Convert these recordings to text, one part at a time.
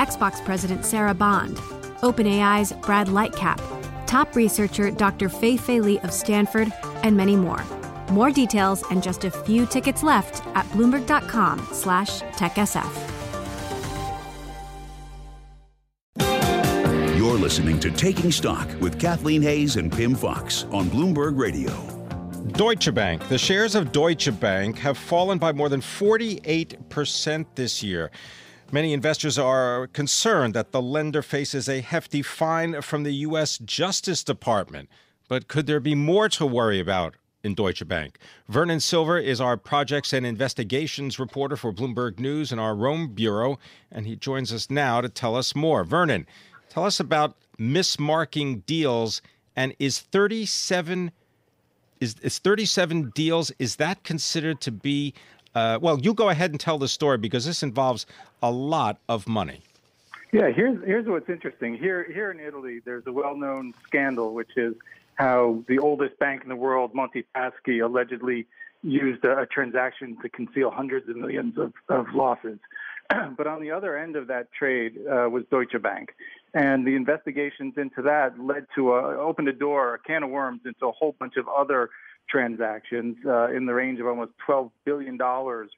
Xbox President Sarah Bond, OpenAI's Brad Lightcap, top researcher Dr. Fei Fei Li of Stanford, and many more. More details and just a few tickets left at bloomberg.com slash techsf. You're listening to Taking Stock with Kathleen Hays and Pimm Fox on Bloomberg Radio. Deutsche Bank. The shares of Deutsche Bank have fallen by more than 48% this year. Many investors are concerned that the lender faces a hefty fine from the U.S. Justice Department. But could there be more to worry about in Deutsche Bank? Vernon Silver is our projects and investigations reporter for Bloomberg News and our Rome Bureau, and he joins us now to tell us more. Vernon, tell us about mismarking deals and is 37 is, is 37 deals is that considered to be uh, well, you go ahead and tell the story because this involves a lot of money. Yeah, here's here's what's interesting. Here here in Italy, there's a well-known scandal, which is how the oldest bank in the world, Monte Paschi, allegedly used a, a transaction to conceal hundreds of millions of, of losses. but on the other end of that trade uh, was Deutsche Bank, and the investigations into that led to a opened a door, a can of worms into a whole bunch of other transactions uh, in the range of almost $12 billion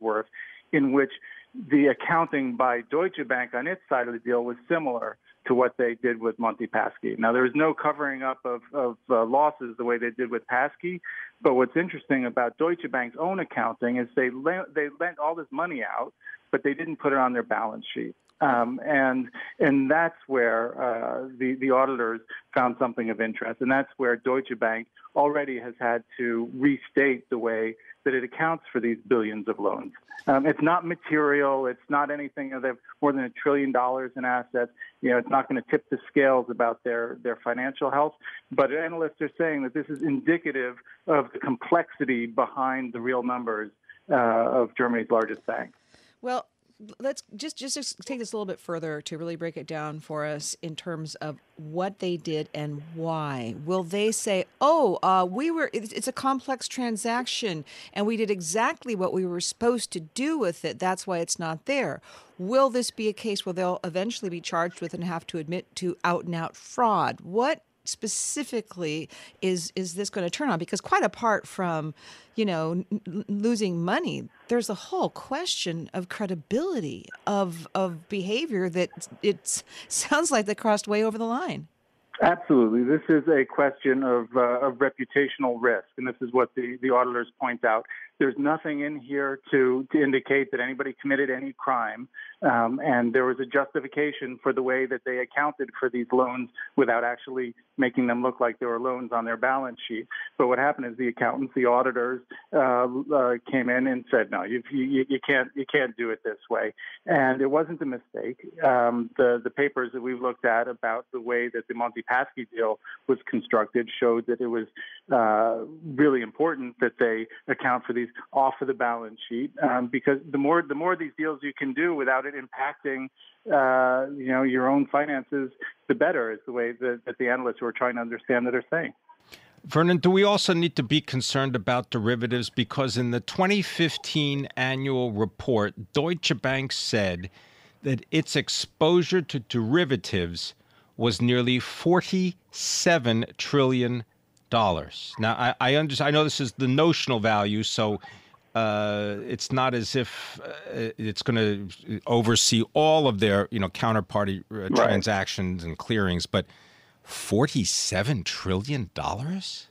worth, in which the accounting by Deutsche Bank on its side of the deal was similar to what they did with Monte Paschi. Now, there was no covering up of, of uh, losses the way they did with Paschi, but what's interesting about Deutsche Bank's own accounting is they lent, they lent all this money out, but they didn't put it on their balance sheet. Um, and and that's where uh, the the auditors found something of interest, and that's where Deutsche Bank already has had to restate the way that it accounts for these billions of loans. Um, it's not material. It's not anything. You know, they have more than a trillion dollars in assets. You know, it's not going to tip the scales about their their financial health. But analysts are saying that this is indicative of the complexity behind the real numbers uh, of Germany's largest bank. Well, let's just just take this a little bit further to really break it down for us in terms of what they did and why. Will they say, "Oh, uh, we were it's a complex transaction and we did exactly what we were supposed to do with it. That's why it's not there." Will this be a case where they'll eventually be charged with and have to admit to out and out fraud? What specifically is is this going to turn on because quite apart from you know n- losing money there's a whole question of credibility of of behavior that it sounds like they crossed way over the line Absolutely. This is a question of, uh, of reputational risk, and this is what the, the auditors point out. There's nothing in here to, to indicate that anybody committed any crime. Um, and there was a justification for the way that they accounted for these loans without actually making them look like they were loans on their balance sheet. But what happened is the accountants, the auditors, uh, uh, came in and said, "No, you, you, you can't you can't do it this way." And it wasn't a mistake. Um, the the papers that we've looked at about the way that the Monte Paschi deal was constructed showed that it was uh, really important that they account for these off of the balance sheet um, because the more the more these deals you can do without it impacting uh, you know your own finances, the better is the way that, that the analysts who are trying to understand that are saying. Vernon, do we also need to be concerned about derivatives? Because in the 2015 annual report, Deutsche Bank said that its exposure to derivatives was nearly 47 trillion dollars. Now, I, I understand. I know this is the notional value, so uh, it's not as if uh, it's going to oversee all of their, you know, counterparty uh, right. transactions and clearings, but forty-seven trillion dollars.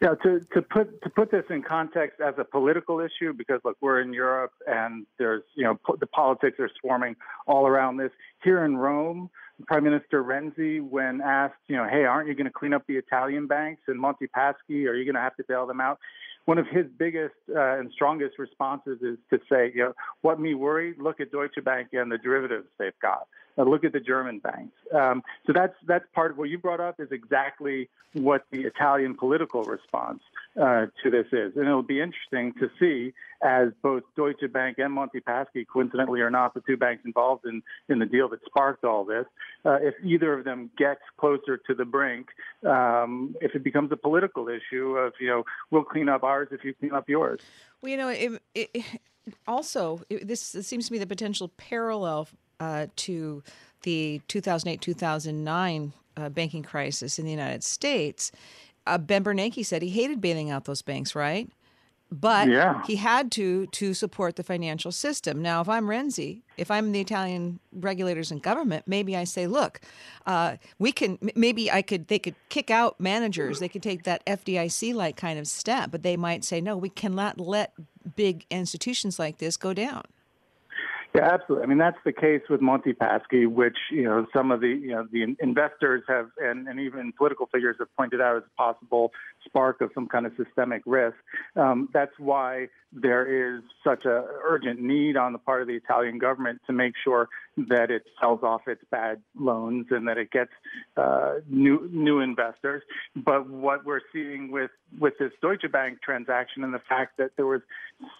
Yeah, to, to put to put this in context as a political issue, because look, we're in Europe and there's you know the politics are swarming all around this. Here in Rome, Prime Minister Renzi, when asked, you know, hey, aren't you going to clean up the Italian banks and Monte Paschi? Are you going to have to bail them out? One of his biggest uh, and strongest responses is to say, you know, what me worry? Look at Deutsche Bank and the derivatives they've got. Uh, look at the German banks. Um, so that's that's part of what you brought up is exactly what the Italian political response uh, to this is, and it'll be interesting to see as both Deutsche Bank and Monte Paschi, coincidentally or not, the two banks involved in in the deal that sparked all this, uh, if either of them gets closer to the brink, um, if it becomes a political issue of you know we'll clean up ours if you clean up yours. Well, you know, it, it, also it, this, seems to be the potential parallel uh, to the 2008 2009 uh, banking crisis in the United States. Uh, ben Bernanke said he hated bailing out those banks, right? But yeah. he had to to support the financial system. Now, if I'm Renzi, if I'm the Italian regulators and government, maybe I say, look, uh, we can maybe I could they could kick out managers. They could take that FDIC like kind of step, but they might say, no, we cannot let big institutions like this go down. Yeah, absolutely. I mean, that's the case with Monte Paschi, which you know some of the you know the investors have and, and even political figures have pointed out as a possible spark of some kind of systemic risk. Um, that's why there is such a urgent need on the part of the Italian government to make sure that it sells off its bad loans and that it gets uh, new new investors. But what we're seeing with with this Deutsche Bank transaction and the fact that there was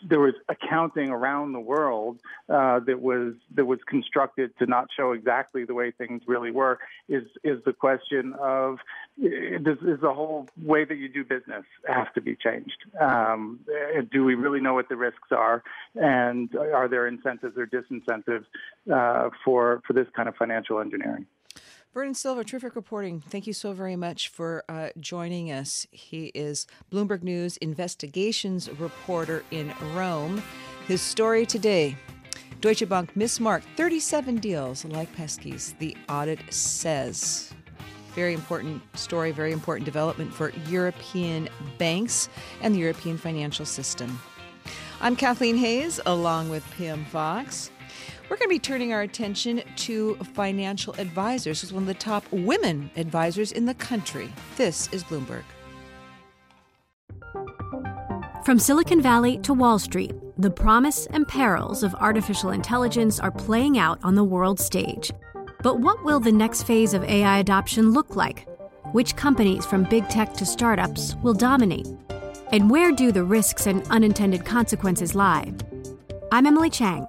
there was accounting around the world uh, that was that was constructed to not show exactly the way things really were is is the question of does, is the whole way that you do business have to be changed? Um, do we really know what the risks are, and are there incentives or disincentives uh, for for this kind of financial engineering? Vernon Silver, terrific reporting. Thank you so very much for uh, joining us. He is Bloomberg News investigations reporter in Rome. His story today Deutsche Bank mismarked 37 deals like Paschi's, the audit says. Very important story, very important development for European banks and the European financial system. I'm Kathleen Hays, along with Pimm Fox. We're going to be turning our attention to financial advisors, who's one of the top women advisors in the country. This is Bloomberg. From Silicon Valley to Wall Street, the promise and perils of artificial intelligence are playing out on the world stage. But what will the next phase of AI adoption look like? Which companies, from big tech to startups, will dominate? And where do the risks and unintended consequences lie? I'm Emily Chang.